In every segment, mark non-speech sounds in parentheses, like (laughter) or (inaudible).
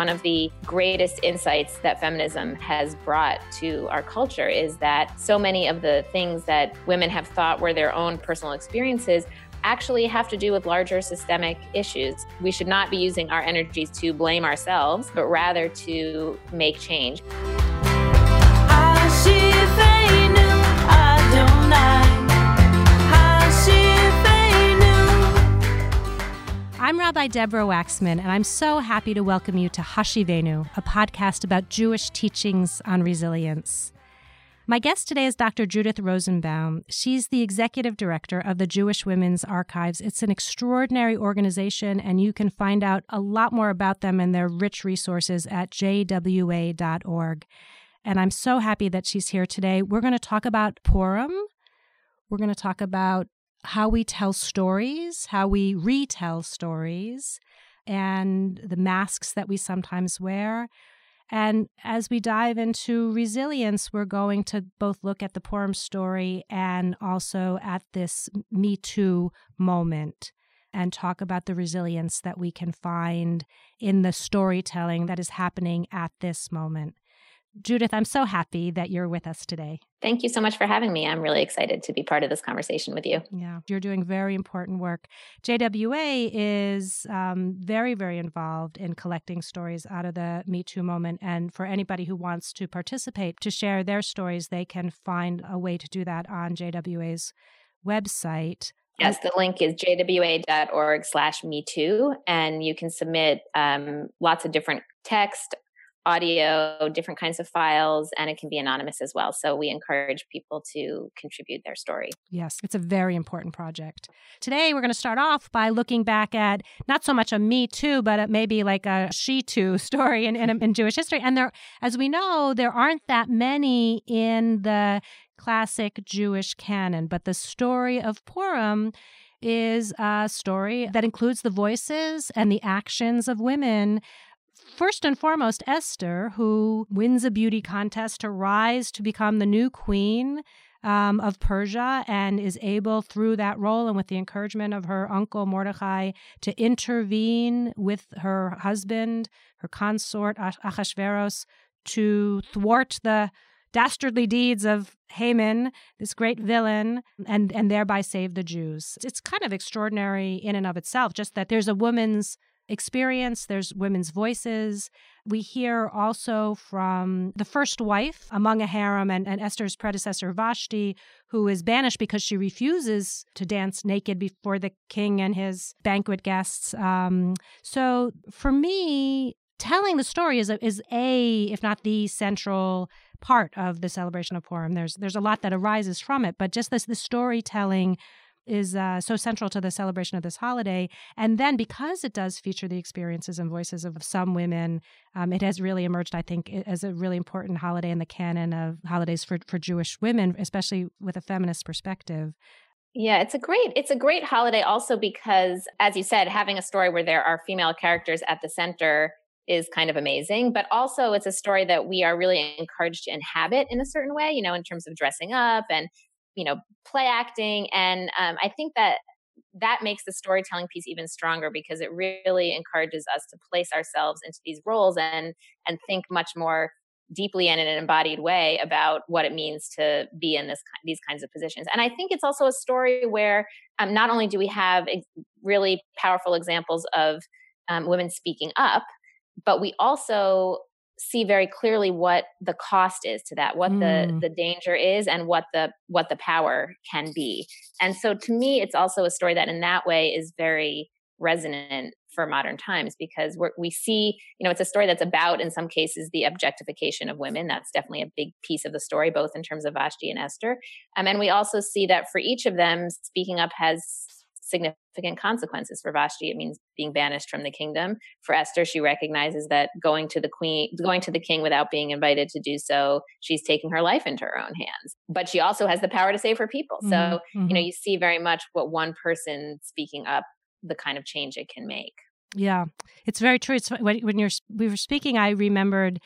one of the greatest insights that feminism has brought to our culture is that so many of the things that women have thought were their own personal experiences actually have to do with larger systemic issues. We should not be using our energies to blame ourselves, but rather to make change. I'm Rabbi Deborah Waxman, and I'm so happy to welcome you to Hashivenu, a podcast about Jewish teachings on resilience. My guest today is Dr. Judith Rosenbaum. She's the executive director of the Jewish Women's Archives. It's an extraordinary organization, and you can find out a lot more about them and their rich resources at jwa.org. And I'm so happy that she's here today. We're going to talk about Purim. We're going to talk about how we tell stories, how we retell stories, and the masks that we sometimes wear. And as we dive into resilience, we're going to both look at the Purim story and also at this Me Too moment and talk about the resilience that we can find in the storytelling that is happening at this moment. Judith, I'm so happy that you're with us today. Thank you so much for having me. I'm really excited to be part of this conversation with you. Yeah, you're doing very important work. JWA is um, very, very involved in collecting stories out of the Me Too moment. And for anybody who wants to participate to share their stories, they can find a way to do that on JWA's website. Yes, the link is jwa.org slash me too. And you can submit um, lots of different text, audio, different kinds of files, and it can be anonymous as well. So we encourage people to contribute their story. Yes, it's a very important project. Today, we're going to start off by looking back at not so much a Me Too, but maybe like a She Too (laughs) story in, in, in Jewish history. And there, as we know, there aren't that many in the classic Jewish canon, but the story of Purim is a story that includes the voices and the actions of women First and foremost, Esther, who wins a beauty contest to rise to become the new queen um, of Persia and is able, through that role and with the encouragement of her uncle Mordecai, to intervene with her husband, her consort Achashverosh, to thwart the dastardly deeds of Haman, this great villain, and and thereby save the Jews. It's kind of extraordinary in and of itself, just that there's a woman's experience, there's women's voices. We hear also from the first wife among a harem and, and Esther's predecessor, Vashti, who is banished because she refuses to dance naked before the king and his banquet guests. Um, so for me, telling the story is a, is a, if not the central part of the celebration of Purim. There's there's a lot that arises from it, but just this the storytelling is uh, so central to the celebration of this holiday. And then because it does feature the experiences and voices of some women, um, it has really emerged, I think, as a really important holiday in the canon of holidays for, for Jewish women, especially with a feminist perspective. Yeah, it's a great it's a great holiday also because as you said having a story where there are female characters at the center is kind of amazing, but also it's a story that we are really encouraged to inhabit in a certain way, you know, in terms of dressing up and you know play acting and um, i think that that makes the storytelling piece even stronger because it really encourages us to place ourselves into these roles and and think much more deeply and in an embodied way about what it means to be in this these kinds of positions. And I think it's also a story where um, not only do we have ex- really powerful examples of um, women speaking up, but we also see very clearly what the cost is to that what mm. the the danger is and what the what the power can be. And so to me it's also a story that in that way is very resonant for modern times because we we see you know it's a story that's about in some cases the objectification of women. That's definitely a big piece of the story both in terms of vashti and esther. Um, and we also see that for each of them speaking up has significant consequences for Vashti. It means being banished from the kingdom. For Esther, she recognizes that going to the queen, going to the king without being invited to do so, she's taking her life into her own hands. But she also has the power to save her people. So, mm-hmm. you know, you see very much what one person speaking up, the kind of change it can make. Yeah, it's very true. It's when, when you're we were speaking, I remembered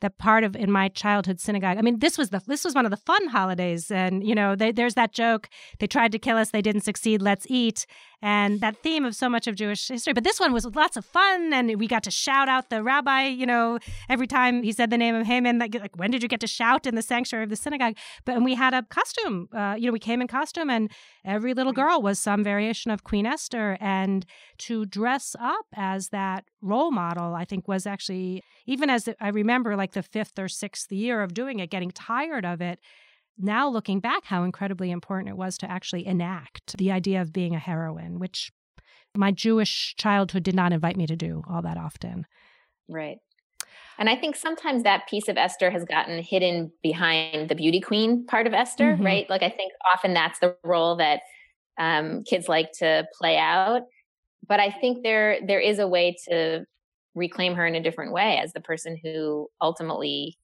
that part of in my childhood synagogue. I mean, this was the this was one of the fun holidays, and you know, they, there's that joke: they tried to kill us, they didn't succeed. Let's eat. And that theme of so much of Jewish history. But this one was lots of fun, and we got to shout out the rabbi, you know, every time he said the name of Haman. Like, like when did you get to shout in the sanctuary of the synagogue? But and we had a costume. Uh, you know, we came in costume, and every little girl was some variation of Queen Esther, and to dress up as that role model, I think was actually even as I remember, like the fifth or sixth year of doing it, getting tired of it now looking back, how incredibly important it was to actually enact the idea of being a heroine, which my Jewish childhood did not invite me to do all that often. Right. And I think sometimes that piece of Esther has gotten hidden behind the beauty queen part of Esther, mm-hmm. right? Like I think often that's the role that um, kids like to play out. But I think there there is a way to reclaim her in a different way as the person who ultimately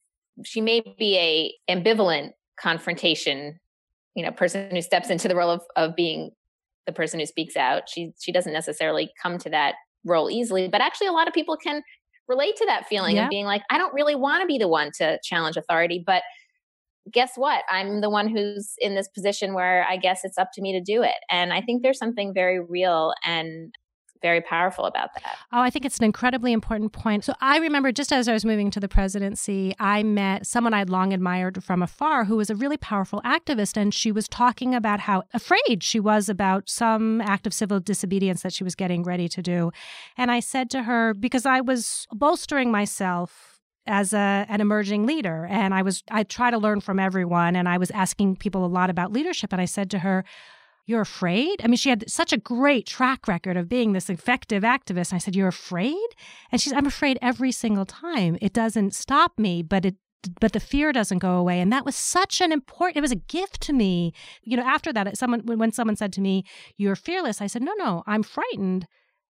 she may be a ambivalent confrontation you know person who steps into the role of, of being the person who speaks out. She she doesn't necessarily come to that role easily but actually a lot of people can relate to that feeling yeah. of being like i don't really want to be the one to challenge authority but guess what? I'm the one who's in this position where i guess it's up to me to do it. And i think there's something very real and very powerful about that. Oh, I think it's an incredibly important point. So I remember just as I was moving to the presidency, I met someone I'd long admired from afar who was a really powerful activist. And she was talking about how afraid she was about some act of civil disobedience that she was getting ready to do. And I said to her, because I was bolstering myself as a, an emerging leader and i was i try to learn from everyone and i was asking people a lot about leadership and i said to her you're afraid? I mean, she had such a great track record of being this effective activist. And I said, You're afraid? And she's, I'm afraid every single time. It doesn't stop me, but it but the fear doesn't go away and that was such an important it was a gift to me you know after that someone when someone said to me you're fearless i said no no i'm frightened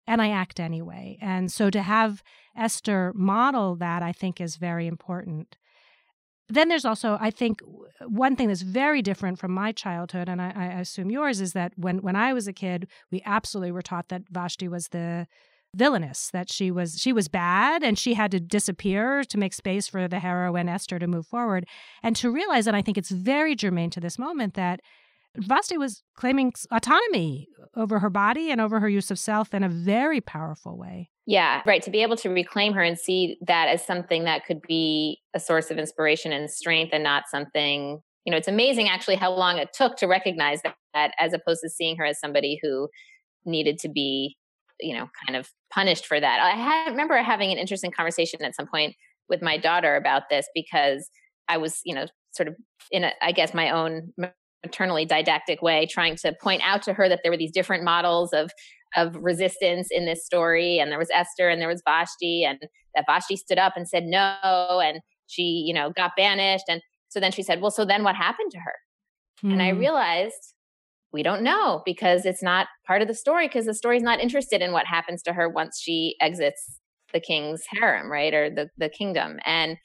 and i act anyway and so to have esther model that i think is very important then there's also, I think, one thing that's very different from my childhood, and I, I, assume yours, is that when when I was a kid, we absolutely were taught that Vashti was the villainous, that she was she was bad, and she had to disappear to make space for the heroine Esther to move forward, and to realize, and I think it's very germane to this moment that Vashti was claiming autonomy over her body and over her use of self in a very powerful way. Yeah, right. To be able to reclaim her and see that as something that could be a source of inspiration and strength and not something, you know, it's amazing actually how long it took to recognize that, that as opposed to seeing her as somebody who needed to be, you know, kind of punished for that. I had, remember having an interesting conversation at some point with my daughter about this because I was, you know, sort of in a, I guess my own maternally didactic way trying to point out to her that there were these different models of of resistance in this story. And there was Esther and there was Vashti, and that Vashti stood up and said no, and she, you know, got banished. And so then she said, Well, so then what happened to her? Hmm. And I hmm. realized we don't know because it's not part of the story because the story's not interested in what happens to her once she exits the king's harem, right? Or the, the kingdom. And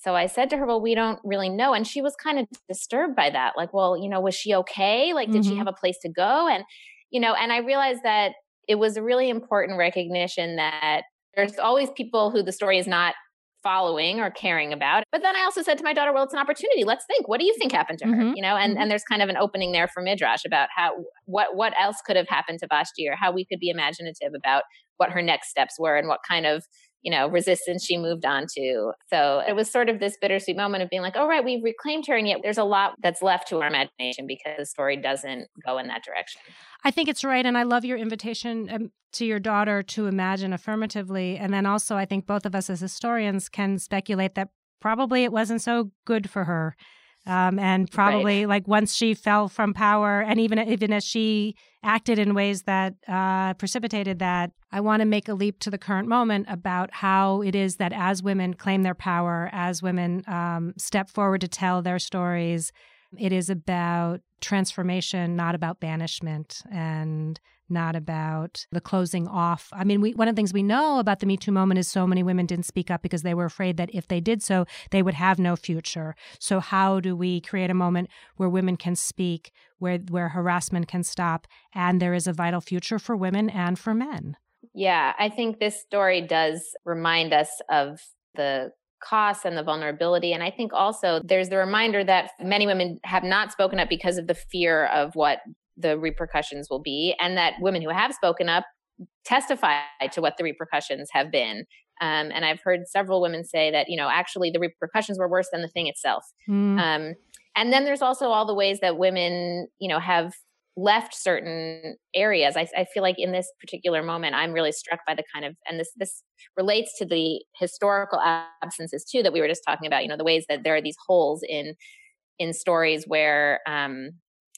so I said to her, Well, we don't really know. And she was kind of disturbed by that. Like, well, you know, was she okay? Like, did mm-hmm. she have a place to go? And, you know, and I realized that it was a really important recognition that there's always people who the story is not following or caring about. But then I also said to my daughter, well, it's an opportunity. Let's think. What do you think happened to her? Mm-hmm. You know, and, mm-hmm. and there's kind of an opening there for Midrash about how what what else could have happened to Vashti or how we could be imaginative about what her next steps were and what kind of you know, resistance she moved on to. So it was sort of this bittersweet moment of being like, oh, right, we've reclaimed her. And yet there's a lot that's left to our imagination because the story doesn't go in that direction. I think it's right. And I love your invitation um, to your daughter to imagine affirmatively. And then also, I think both of us as historians can speculate that probably it wasn't so good for her um, and probably right. like once she fell from power, and even even as she acted in ways that uh, precipitated that, I want to make a leap to the current moment about how it is that as women claim their power, as women um, step forward to tell their stories, it is about transformation, not about banishment and not about the closing off. I mean, we, one of the things we know about the Me Too moment is so many women didn't speak up because they were afraid that if they did so, they would have no future. So, how do we create a moment where women can speak, where, where harassment can stop, and there is a vital future for women and for men? Yeah, I think this story does remind us of the costs and the vulnerability. And I think also there's the reminder that many women have not spoken up because of the fear of what the repercussions will be, and that women who have spoken up testify to what the repercussions have been. Um, and I've heard several women say that, you know, actually the repercussions were worse than the thing itself. Mm. Um, and then there's also all the ways that women, you know, have left certain areas. I, I, feel like in this particular moment, I'm really struck by the kind of, and this this relates to the historical absences too that we were just talking about. You know, the ways that there are these holes in in stories where um,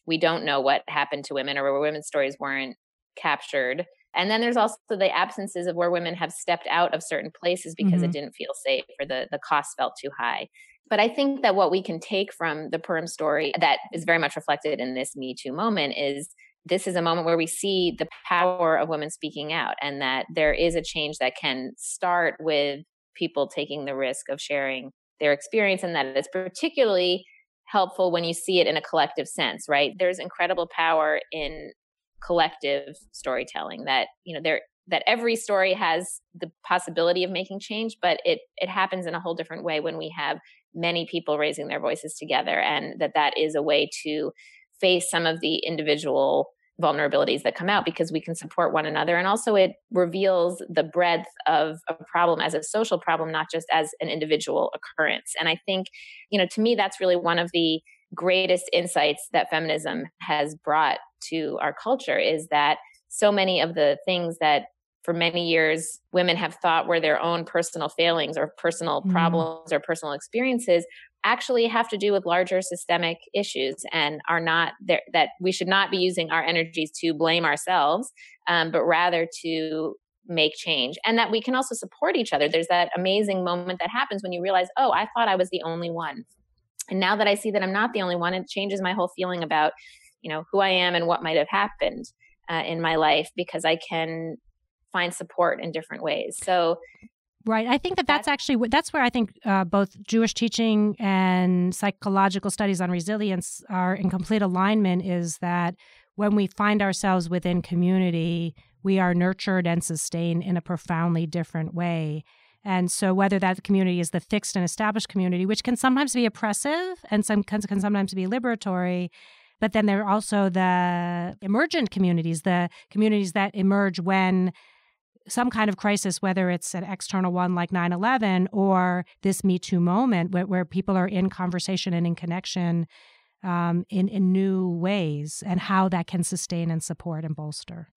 we don't know what happened to women or where women's stories weren't captured. And then there's also the absences of where women have stepped out of certain places because mm-hmm. it didn't feel safe or the the cost felt too high. But I think that what we can take from the Purim story that is very much reflected in this Me Too moment is this is a moment where we see the power of women speaking out and that there is a change that can start with people taking the risk of sharing their experience and that it's particularly helpful when you see it in a collective sense right there's incredible power in collective storytelling that you know there that every story has the possibility of making change but it it happens in a whole different way when we have many people raising their voices together and that that is a way to face some of the individual vulnerabilities that come out because we can support one another. And also it reveals the breadth of a problem as a social problem not just as an individual occurrence. And i think you know to me that's really one of the greatest insights that feminism has brought to our culture is that so many of the things that for many years women have thought were their own personal failings or personal mm. problems or personal experiences actually have to do with larger systemic issues and are not there that we should not be using our energies to blame ourselves um, but rather to make change and that we can also support each other there's that amazing moment that happens when you realize oh i thought i was the only one and now that i see that i'm not the only one it changes my whole feeling about you know who i am and what might have happened uh, in my life because i can find support in different ways. So Right. I think that that's actually that's where I think uh, both Jewish teaching and psychological studies on resilience are in complete alignment. Is that when we find ourselves within community, we are nurtured and sustained in a profoundly different way. And so, whether that community is the fixed and established community, which can sometimes be oppressive and some can, can sometimes be liberatory, but then there are also the emergent communities, the communities that emerge when some kind of crisis, whether it's an external one like 9 11 or this Me Too moment where, where people are in conversation and in connection um, in, in new ways, and how that can sustain and support and bolster.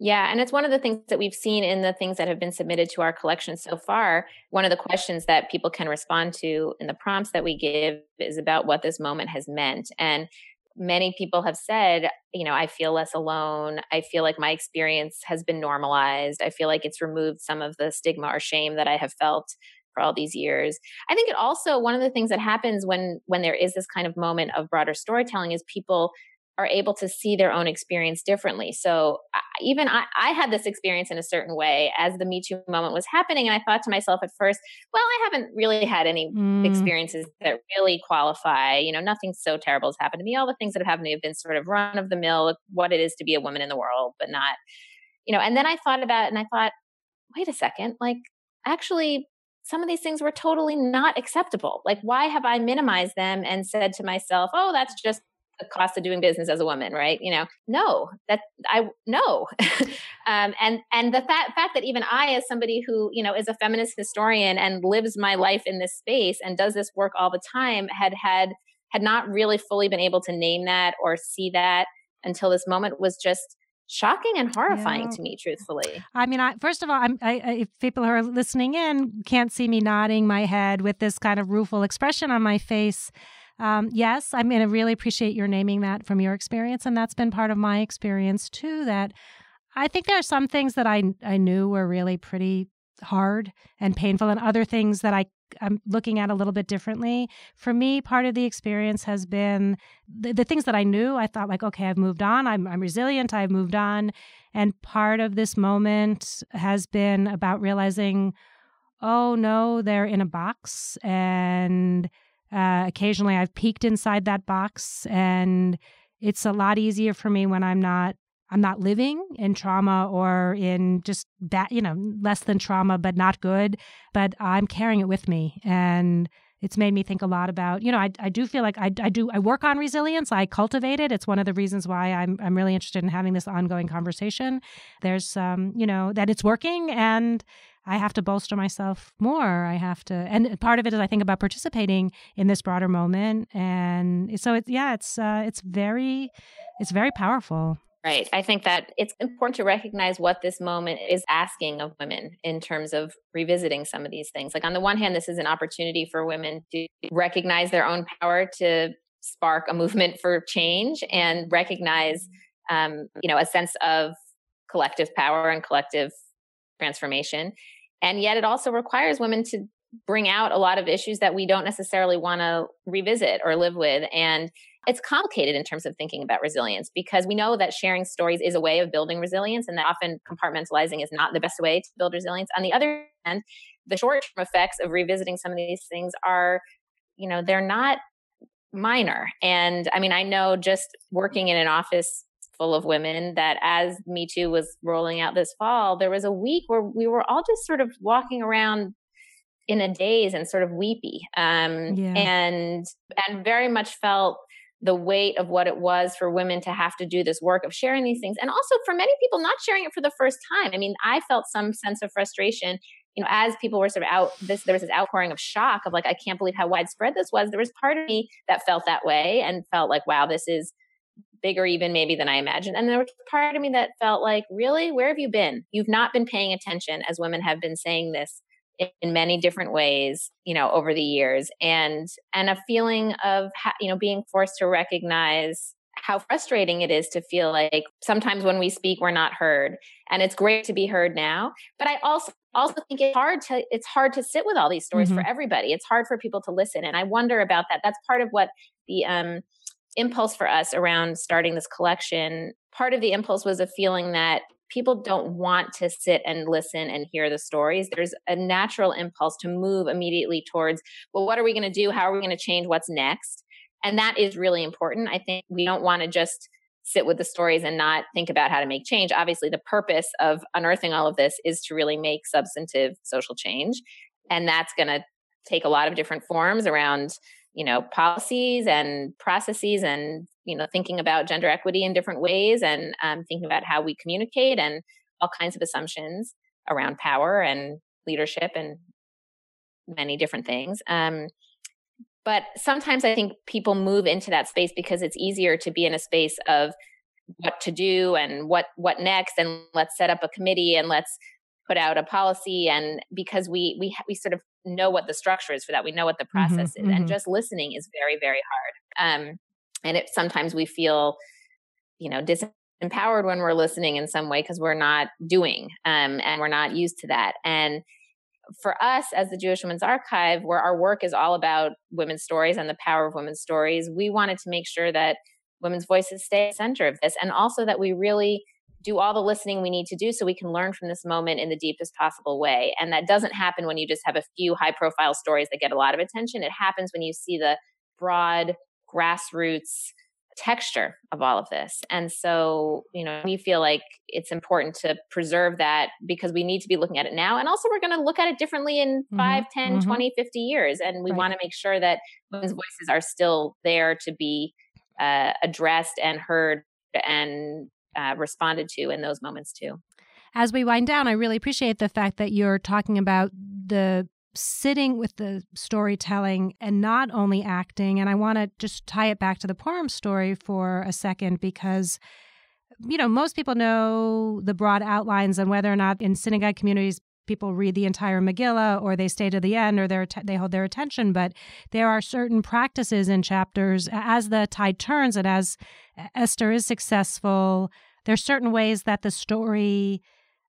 Yeah, and it's one of the things that we've seen in the things that have been submitted to our collection so far. One of the questions that people can respond to in the prompts that we give is about what this moment has meant. And many people have said, you know, I feel less alone. I feel like my experience has been normalized. I feel like it's removed some of the stigma or shame that I have felt for all these years. I think it also one of the things that happens when when there is this kind of moment of broader storytelling is people are able to see their own experience differently. So even I, I, had this experience in a certain way as the Me Too moment was happening. And I thought to myself at first, well, I haven't really had any mm. experiences that really qualify. You know, nothing so terrible has happened to me. All the things that have happened to me have been sort of run of the mill, what it is to be a woman in the world, but not, you know, and then I thought about it and I thought, wait a second, like actually, some of these things were totally not acceptable. Like, why have I minimized them and said to myself, oh, that's just the cost of doing business as a woman right? You know no that i no. (laughs) Um, and and the fact, fact that even i as somebody who you know is a feminist historian and lives my life in this space and does this work all the time had had had not really fully been able to name that or see that until this moment was just shocking and horrifying yeah. to me truthfully. I mean I, first of all I'm, I, if people who are listening in can't see me nodding my head with this kind of rueful expression on my face um, yes, I mean, I really appreciate your naming that from your experience. And that's been part of my experience too. That I think there are some things that I, I knew were really pretty hard and painful, and other things that I I'm looking at a little bit differently. For me, part of the experience has been the, the, things that I knew. I thought like, okay, I've moved on. I'm, I'm resilient. I've moved on. And part of this moment has been about realizing, oh no, they're in a box and uh, occasionally, I've peeked inside that box, and it's a lot easier for me when I'm not I'm not living in trauma or in just that you know less than trauma, but not good. But I'm carrying it with me, and it's made me think a lot about, you know, I, I do feel like I, I do, I work on resilience. I cultivate it. It's one of the reasons why I'm, I'm really interested in having this ongoing conversation. There's, um, you know, that it's working and I have to bolster myself more. I have to, and part of it is I think about participating in this broader moment. And so it's, yeah, it's, uh, it's very, it's very powerful. Right. I think that it's important to recognize what this moment is asking of women in terms of revisiting some of these things. Like, on the one hand, this is an opportunity for women to recognize their own power to spark a movement for change and recognize, um, you know, a sense of collective power and collective transformation. And yet, it also requires women to bring out a lot of issues that we don't necessarily want to revisit or live with. And it's complicated in terms of thinking about resilience because we know that sharing stories is a way of building resilience and that often compartmentalizing is not the best way to build resilience. On the other hand, the short term effects of revisiting some of these things are, you know, they're not minor. And I mean, I know just working in an office full of women that as Me Too was rolling out this fall, there was a week where we were all just sort of walking around in a daze and sort of weepy um, yeah. and and very much felt the weight of what it was for women to have to do this work of sharing these things and also for many people not sharing it for the first time i mean i felt some sense of frustration you know as people were sort of out this there was this outpouring of shock of like i can't believe how widespread this was there was part of me that felt that way and felt like wow this is bigger even maybe than i imagined. And there was part of me that felt like really? Where have you been? You've not been paying attention as women have been saying this in many different ways you know over the years. And and a feeling of you know being forced to recognize how frustrating it is to feel like sometimes when we speak we're not heard. And it's great to be heard now but i also also think it's hard to it's hard to sit with all these stories mm-hmm. for everybody. It's hard for people to listen and i wonder about that. That's part of what the um impulse for us around starting this collection part of the impulse was a feeling that people don't want to sit and listen and hear the stories. There's a natural impulse to move immediately towards, well, what are we going to do? How are we going to change? What's next? And that is really important. I think we don't want to just sit with the stories and not think about how to make change. Obviously, the purpose of unearthing all of this is to really make substantive social change. And that's going to take a lot of different forms around you know policies and processes and you know thinking about gender equity in different ways and um, thinking about how we communicate and all kinds of assumptions around power and leadership and many different things um, but sometimes i think people move into that space because it's easier to be in a space of what to do and what what next and let's set up a committee and let's put out a policy and because we we we sort of know what the structure is for that. We know what the mm-hmm, process mm-hmm, is mm-hmm. and just listening is very very hard. Um and it sometimes we feel you know disempowered when we're listening in some way because we're not doing um and we're not used to that. And for us as the Jewish Women's Archive, where our work is all about women's stories and the power of women's stories, we wanted to make sure that women's voices stay at the center of this and also that we really do all the listening we need to do so we can learn from this moment in the deepest possible way. And that doesn't happen when you just have a few high profile stories that get a lot of attention. It happens when you see the broad grassroots texture of all of this. And so, you know, we feel like it's important to preserve that because we need to be looking at it now. And also, we're going to look at it differently in mm-hmm. 5, 10, mm-hmm. 20, 50 years. And we right. want to make sure that women's voices are still there to be uh, addressed and heard and uh, responded to in those moments too. As we wind down, I really appreciate the fact that you're talking about the sitting with the storytelling and not only acting. And I want to just tie it back to the Purim story for a second because you know, most people know the broad outlines and whether or not in synagogue communities people read the entire Megillah or they stay to the end or they hold their attention. But there are certain practices in chapters as the tide turns and as Esther is successful. There's certain ways that the story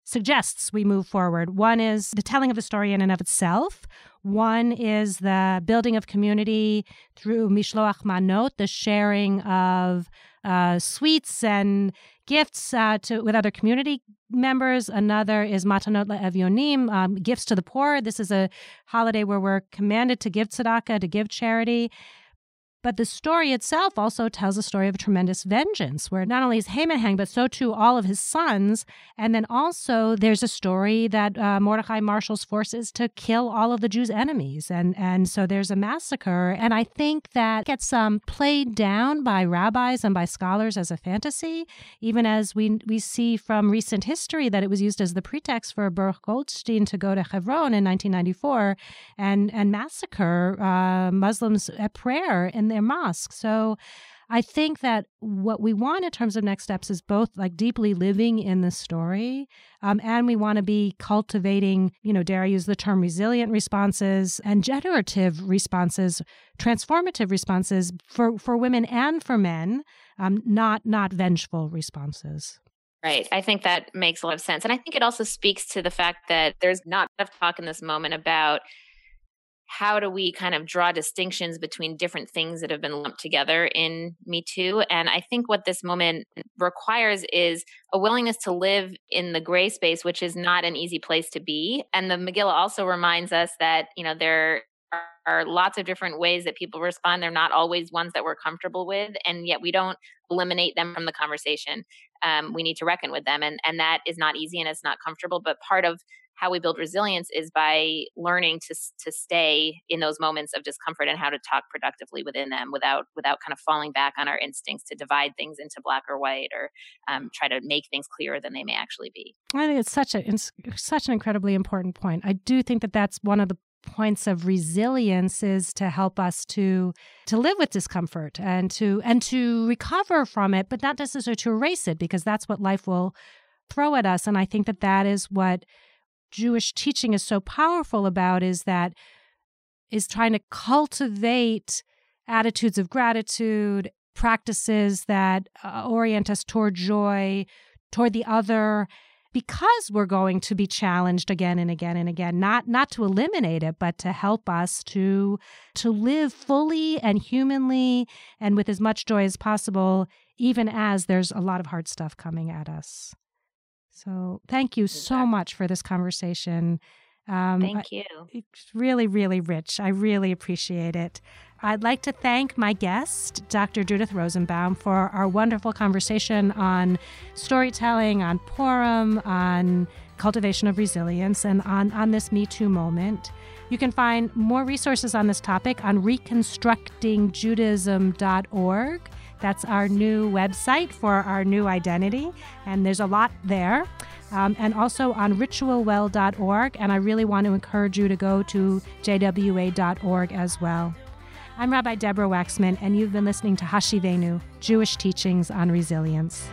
suggests we move forward. One is the telling of the story in and of itself. One is the building of community through Mishloach Manot, the sharing of uh, sweets and gifts uh, to with other community members. Another is Matanot LeEvyonim, um, gifts to the poor. This is a holiday where we're commanded to give tzedakah, to give charity. But the story itself also tells a story of tremendous vengeance, where not only is Haman hanged, but so too all of his sons. And then also there's a story that uh, Mordecai marshals forces to kill all of the Jews' enemies. And, and so there's a massacre. And I think that gets um, played down by rabbis and by scholars as a fantasy, even as we, we see from recent history that it was used as the pretext for Baruch Goldstein to go to Hebron in 1994 and, and massacre uh, Muslims at prayer in their mosque. So I think that what we want in terms of next steps is both like deeply living in the story, um, and we want to be cultivating, you know, dare I use the term resilient responses and generative responses, transformative responses for, for women and for men, um, not not vengeful responses. Right. I think that makes a lot of sense. And I think it also speaks to the fact that there's not enough talk in this moment about how do we kind of draw distinctions between different things that have been lumped together in Me Too? And I think what this moment requires is a willingness to live in the gray space, which is not an easy place to be. And the Megillah also reminds us that, you know, there are lots of different ways that people respond. They're not always ones that we're comfortable with, and yet we don't eliminate them from the conversation. Um, we need to reckon with them, and and that is not easy and it's not comfortable. But part of how we build resilience is by learning to to stay in those moments of discomfort and how to talk productively within them without without kind of falling back on our instincts to divide things into black or white or um, try to make things clearer than they may actually be. I think it's such a it's such an incredibly important point. I do think that that's one of the points of resilience is to help us to to live with discomfort and to and to recover from it but not necessarily to erase it because that's what life will throw at us and i think that that is what Jewish teaching is so powerful about is that is trying to cultivate attitudes of gratitude, practices that uh, orient us toward joy, toward the other because we're going to be challenged again and again and again not not to eliminate it but to help us to to live fully and humanly and with as much joy as possible even as there's a lot of hard stuff coming at us so thank you exactly. so much for this conversation. Um, thank you. It's really, really rich. I really appreciate it. I'd like to thank my guest, Dr. Judith Rosenbaum, for our wonderful conversation on storytelling, on Purim, on cultivation of resilience, and on, on this Me Too moment. You can find more resources on this topic on reconstructingjudaism.org. That's our new website for our new identity, and there's a lot there. Um, and also on ritualwell.org. And I really want to encourage you to go to jwa.org as well. I'm Rabbi Deborah Waxman, and you've been listening to Hashivenu, Jewish Teachings on Resilience.